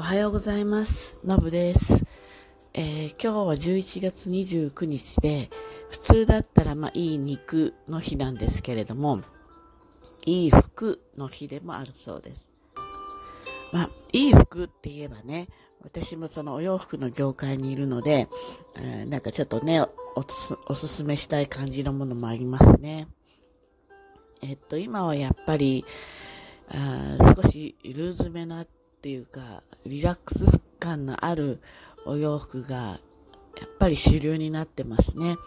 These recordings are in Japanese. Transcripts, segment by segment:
おはようございます。のぶです。えー今日は11月29日で、普通だったらまあいい肉の日なんですけれども、いい服の日でもあるそうです。まあ、いい服って言えばね、私もそのお洋服の業界にいるので、えーなんかちょっとね、おすおすすめしたい感じのものもありますね。えっと、今はやっぱり、あ少しルーズめなっていうか、リラックス感のあるお洋服が、やっぱり主流になってますね。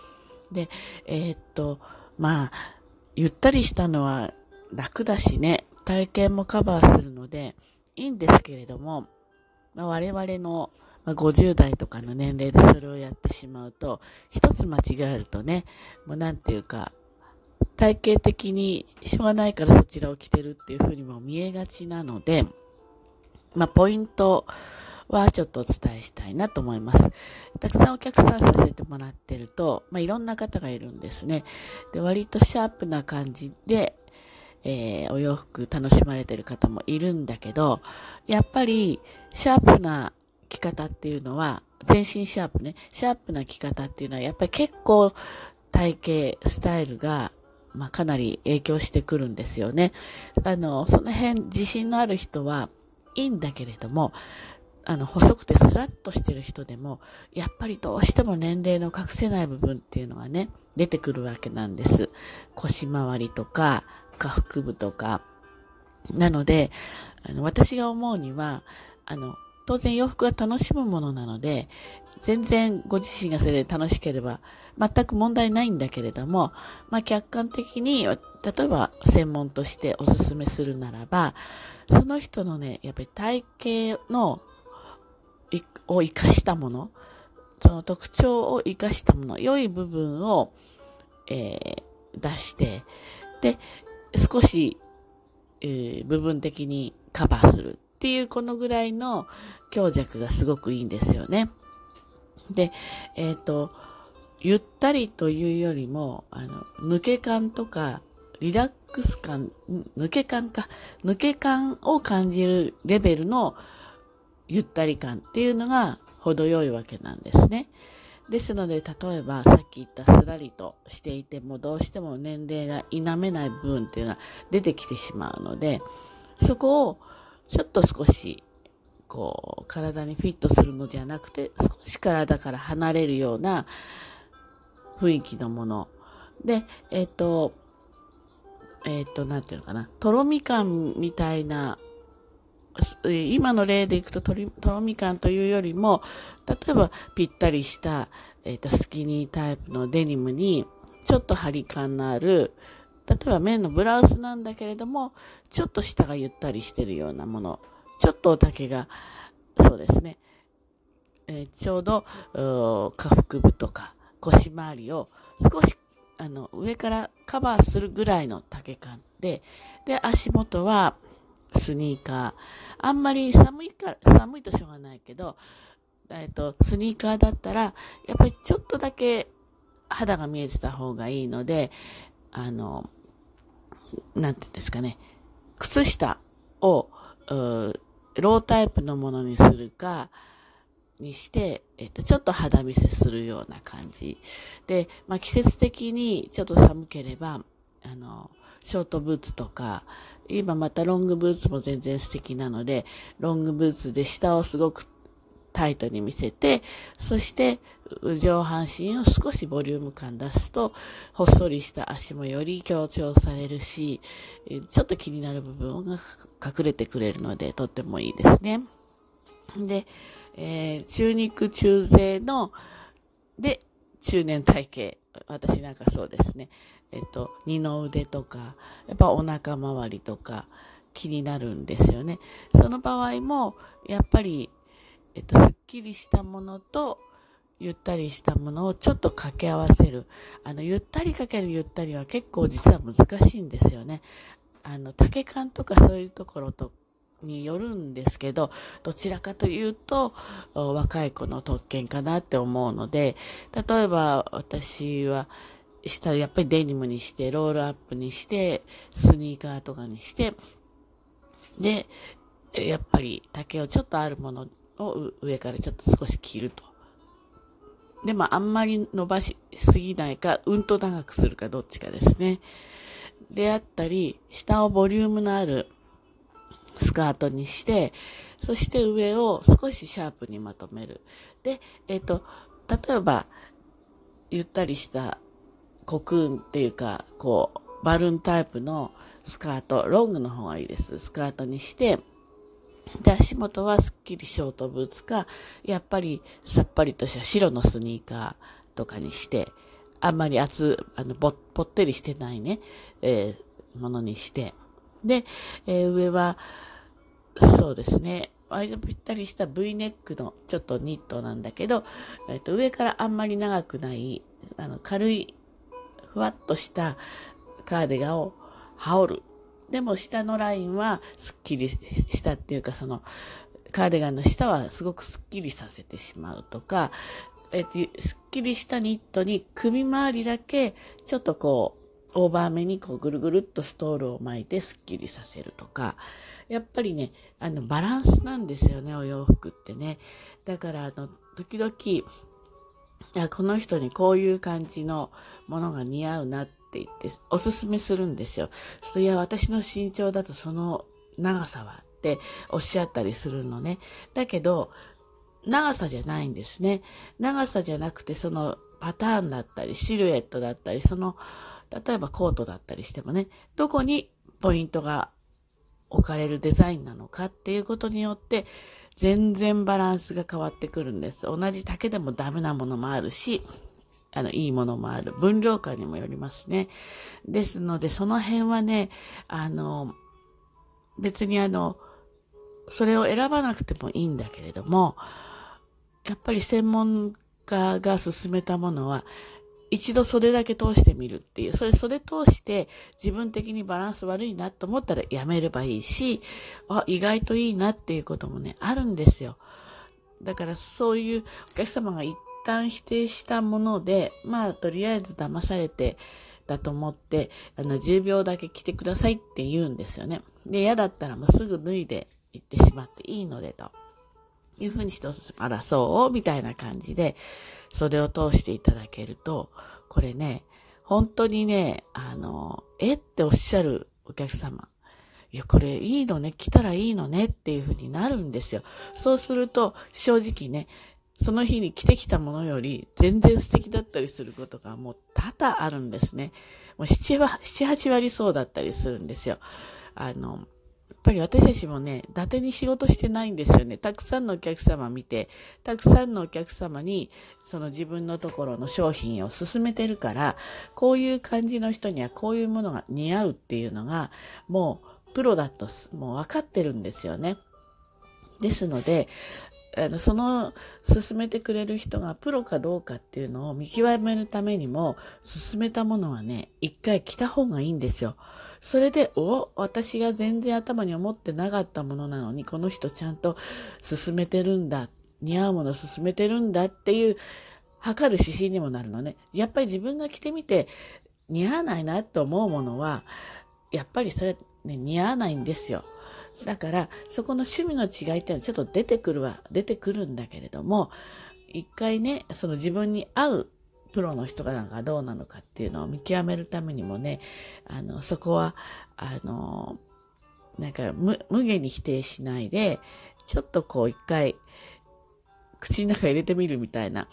で、えーっと、まあ、ゆったりしたのは楽だしね、体型もカバーするので、いいんですけれども、まあ、我々の、ま、50代とかの年齢でそれをやってしまうと、一つ間違えるとね、もうなんていうか、体型的にしょうがないからそちらを着てるっていう風にも見えがちなので、まあ、ポイントはちょっとお伝えしたいなと思います。たくさんお客さんさせてもらってると、まあ、いろんな方がいるんですね。で、割とシャープな感じで、えーお洋服楽しまれてる方もいるんだけど、やっぱりシャープな着方っていうのは、全身シャープね、シャープな着方っていうのはやっぱり結構体型、スタイルが、まあ、かなり影響してくるんですよね。あの、その辺自信のある人はいいんだけれども、あの、細くてスラッとしてる人でも、やっぱりどうしても年齢の隠せない部分っていうのがね、出てくるわけなんです。腰回りとか、下腹部とか。なので、あの、私が思うには、あの、当然洋服は楽しむものなので、全然ご自身がそれで楽しければ全く問題ないんだけれども、まあ客観的に、例えば専門としておすすめするならば、その人のね、やっぱり体型の、を活かしたもの、その特徴を活かしたもの、良い部分を、えー出して、で、少し、えー部分的にカバーする。っていうこのぐらいの強弱がすごくいいんですよね。で、えっ、と、ゆったりというよりも、あの、抜け感とか、リラックス感、抜け感か、抜け感を感じるレベルのゆったり感っていうのが程よいわけなんですね。ですので、例えばさっき言ったすらりとしていてもどうしても年齢が否めない部分っていうのは出てきてしまうので、そこをちょっと少しこう体にフィットするのじゃなくて少し体から離れるような雰囲気のもの。で、えっ、と、えっ、と、なんていうのかな、とろみ感みたいな今の例でいくととろみ感というよりも、例えばぴったりした、えっ、と、スキニータイプのデニムに、ちょっと張り感のある、例えば綿のブラウスなんだけれども、ちょっと下がゆったりしてるようなもの、ちょっとお丈が、そうですね、えーちょうど、下腹部とか腰回りを少し、あの、上からカバーするぐらいの丈感で、で、足元は、スニーカー。あんまり寒いか、寒いとしょうがないけど、えっと、スニーカーだったら、やっぱりちょっとだけ肌が見えてた方がいいので、あの、なんていうんですかね、靴下を、ロータイプのものにするか、にして、えっと、ちょっと肌見せするような感じ。で、まあ、季節的にちょっと寒ければ、あの、ショートブーツとか、今またロングブーツも全然素敵なので、ロングブーツで下をすごくタイトに見せて、そして上半身を少しボリューム感出すと、ほっそりした足もより強調されるし、ちょっと気になる部分が隠れてくれるので、とってもいいですね。で、えー中肉中背の、で、中年体型。私なんかそうですね。えっと、二の腕とか、やっぱお腹周りとか気になるんですよね。その場合も、やっぱり、えっと、すっきりしたものと、ゆったりしたものをちょっと掛け合わせる。あの、ゆったりかけるゆったりは結構実は難しいんですよね。あの、丈感とかそういうところと、によるんですけど、どちらかというと、若い子の特権かなって思うので、例えば私は、下やっぱりデニムにして、ロールアップにして、スニーカーとかにして、で、やっぱり丈をちょっとあるものを上からちょっと少し切ると。で、まあ、あんまり伸ばしすぎないか、うんと長くするかどっちかですね。であったり、下をボリュームのあるスカートにして、そして上を少しシャープにまとめる。で、えっ、ー、と、例えば、ゆったりしたコクーンっていうか、こう、バルーンタイプのスカート、ロングの方がいいです。スカートにして、で、足元はすっきりショートブーツか、やっぱりさっぱりとした白のスニーカーとかにして、あんまり厚、あの、ぼ、ぽってりしてないね、えー、ものにして、で、えー、上は、そうですね、割とぴったりした V ネックのちょっとニットなんだけど、えっ、ー、と、上からあんまり長くない、あの、軽い、ふわっとしたカーディガンを羽織る。でも下のラインはスッキリしたっていうか、その、カーディガンの下はすごくスッキリさせてしまうとか、えっと、スッキリしたニットに首周りだけちょっとこう、オーバー目にこうぐるぐるっとストールを巻いてスッキリさせるとか、やっぱりね、あの、バランスなんですよね、お洋服ってね。だから、あの、時々、この人にこういう感じのものが似合うなってって言っておすすめするんですよ。そいや、私の身長だとその長さはっておっしゃったりするのね。だけど、長さじゃないんですね。長さじゃなくて、そのパターンだったり、シルエットだったり、その、例えばコートだったりしてもね、どこにポイントが置かれるデザインなのかっていうことによって、全然バランスが変わってくるんです。同じ丈でもダメなものもあるし、あの、いいものもある。分量感にもよりますね。ですので、その辺はね、あの、別にあの、それを選ばなくてもいいんだけれども、やっぱり専門家が勧めたものは、一度袖だけ通してみるっていう、それ袖通して自分的にバランス悪いなと思ったらやめればいいし、あ、意外といいなっていうこともね、あるんですよ。だからそういうお客様が旦否定したもので、まあ、とりあえず騙されてだと思って、あの、10秒だけ着てくださいって言うんですよね。で、嫌だったらもうすぐ脱いで行ってしまっていいのでと。いうふうにしておすすめ、あら、そう？みたいな感じで、袖を通していただけると、これね、本当にね、あの、えっておっしゃるお客様。いや、これいいのね、来たらいいのねっていうふうになるんですよ。そうすると、正直ね、その日に着てきたものより全然素敵だったりすることがもう多々あるんですね。もう7、8割そうだったりするんですよ。あの、やっぱり私たちもね、伊達に仕事してないんですよね。たくさんのお客様見て、たくさんのお客様に、その自分のところの商品を勧めてるから、こういう感じの人にはこういうものが似合うっていうのが、もうプロだともう分かってるんですよね。ですので、あの、その、進めてくれる人がプロかどうかっていうのを見極めるためにも、進めたものはね、一回着た方がいいんですよ。それで、お、私が全然頭に思ってなかったものなのに、この人ちゃんと進めてるんだ、似合うもの進めてるんだっていう、測る指針にもなるのね。やっぱり自分が着てみて、似合わないなと思うものは、やっぱりそれ、ね、似合わないんですよ。だから、そこの趣味の違いっていうのはちょっと出てくるは、出てくるんだけれども、一回ね、その自分に合うプロの人がなんかどうなのかっていうのを見極めるためにもね、あの、そこは、あの、なんか無、無限に否定しないで、ちょっとこう一回、口の中入れてみるみたいな、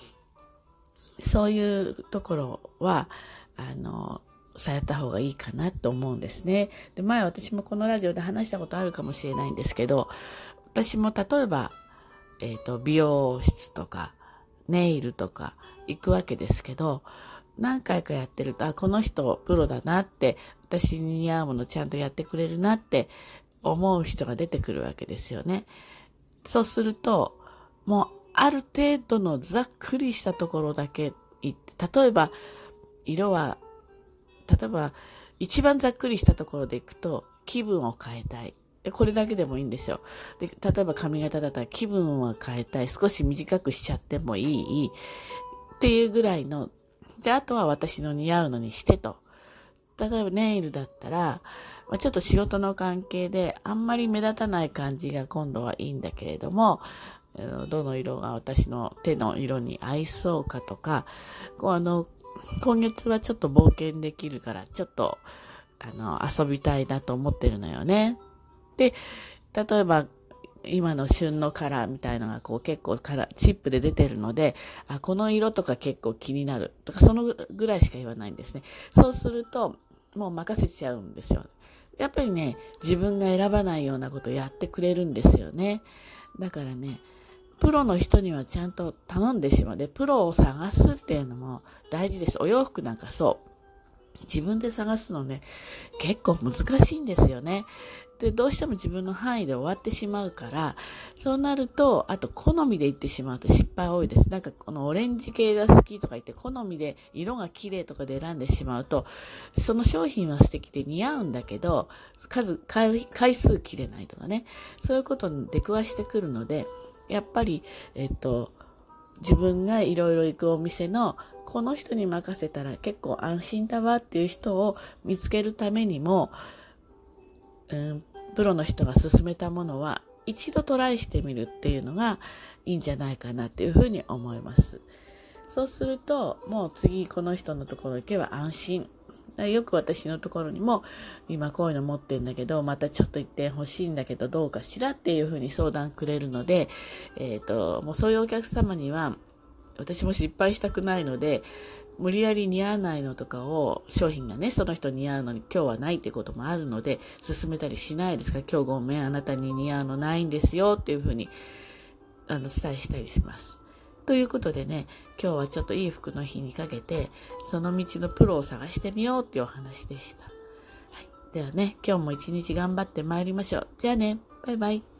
そういうところは、あの、された方がいいかなと思うんですね。で、前私もこのラジオで話したことあるかもしれないんですけど、私も例えば、えっ、ー、と、美容室とか、ネイルとか行くわけですけど、何回かやってると、あ、この人プロだなって、私に似合うものちゃんとやってくれるなって思う人が出てくるわけですよね。そうすると、もうある程度のざっくりしたところだけ、例えば、色は例えば、一番ざっくりしたところでいくと、気分を変えたい。これだけでもいいんですよ。で、例えば髪型だったら気分は変えたい。少し短くしちゃってもいい。っていうぐらいの。で、あとは私の似合うのにしてと。例えばネイルだったら、ま、ちょっと仕事の関係であんまり目立たない感じが今度はいいんだけれども、どの色が私の手の色に合いそうかとか、こうあの、今月はちょっと冒険できるから、ちょっと、あの、遊びたいなと思ってるのよね。で、例えば、今の旬のカラーみたいのがこう結構カラー、チップで出てるので、あ、この色とか結構気になるとか、そのぐらいしか言わないんですね。そうすると、もう任せちゃうんですよ。やっぱりね、自分が選ばないようなことやってくれるんですよね。だからね、プロの人にはちゃんと頼んでしまう。で、プロを探すっていうのも大事です。お洋服なんかそう。自分で探すのね、結構難しいんですよね。で、どうしても自分の範囲で終わってしまうから、そうなると、あと好みで行ってしまうと失敗多いです。なんかこのオレンジ系が好きとか言って、好みで色が綺麗とかで選んでしまうと、その商品は素敵で似合うんだけど、数、回数切れないとかね、そういうことに出くわしてくるので、やっぱり、えっと、自分がいろいろ行くお店のこの人に任せたら結構安心だわっていう人を見つけるためにも、うん、プロの人が勧めたものは一度トライしてみるっていうのがいいんじゃないかなっていうふうに思います。そうすると、もう次この人のところ行けば安心。よく私のところにも、今こういうの持ってんだけど、またちょっと一点欲しいんだけど、どうかしらっていうふうに相談くれるので、えっ、ー、と、もうそういうお客様には、私も失敗したくないので、無理やり似合わないのとかを、商品がね、その人似合うのに今日はないってこともあるので、進めたりしないですか、今日ごめん、あなたに似合うのないんですよっていうふうに、あの、伝えしたりします。ということでね、今日はちょっといい服の日にかけて、その道のプロを探してみようっていうお話でした。はい。ではね、今日も一日頑張って参りましょう。じゃあね、バイバイ。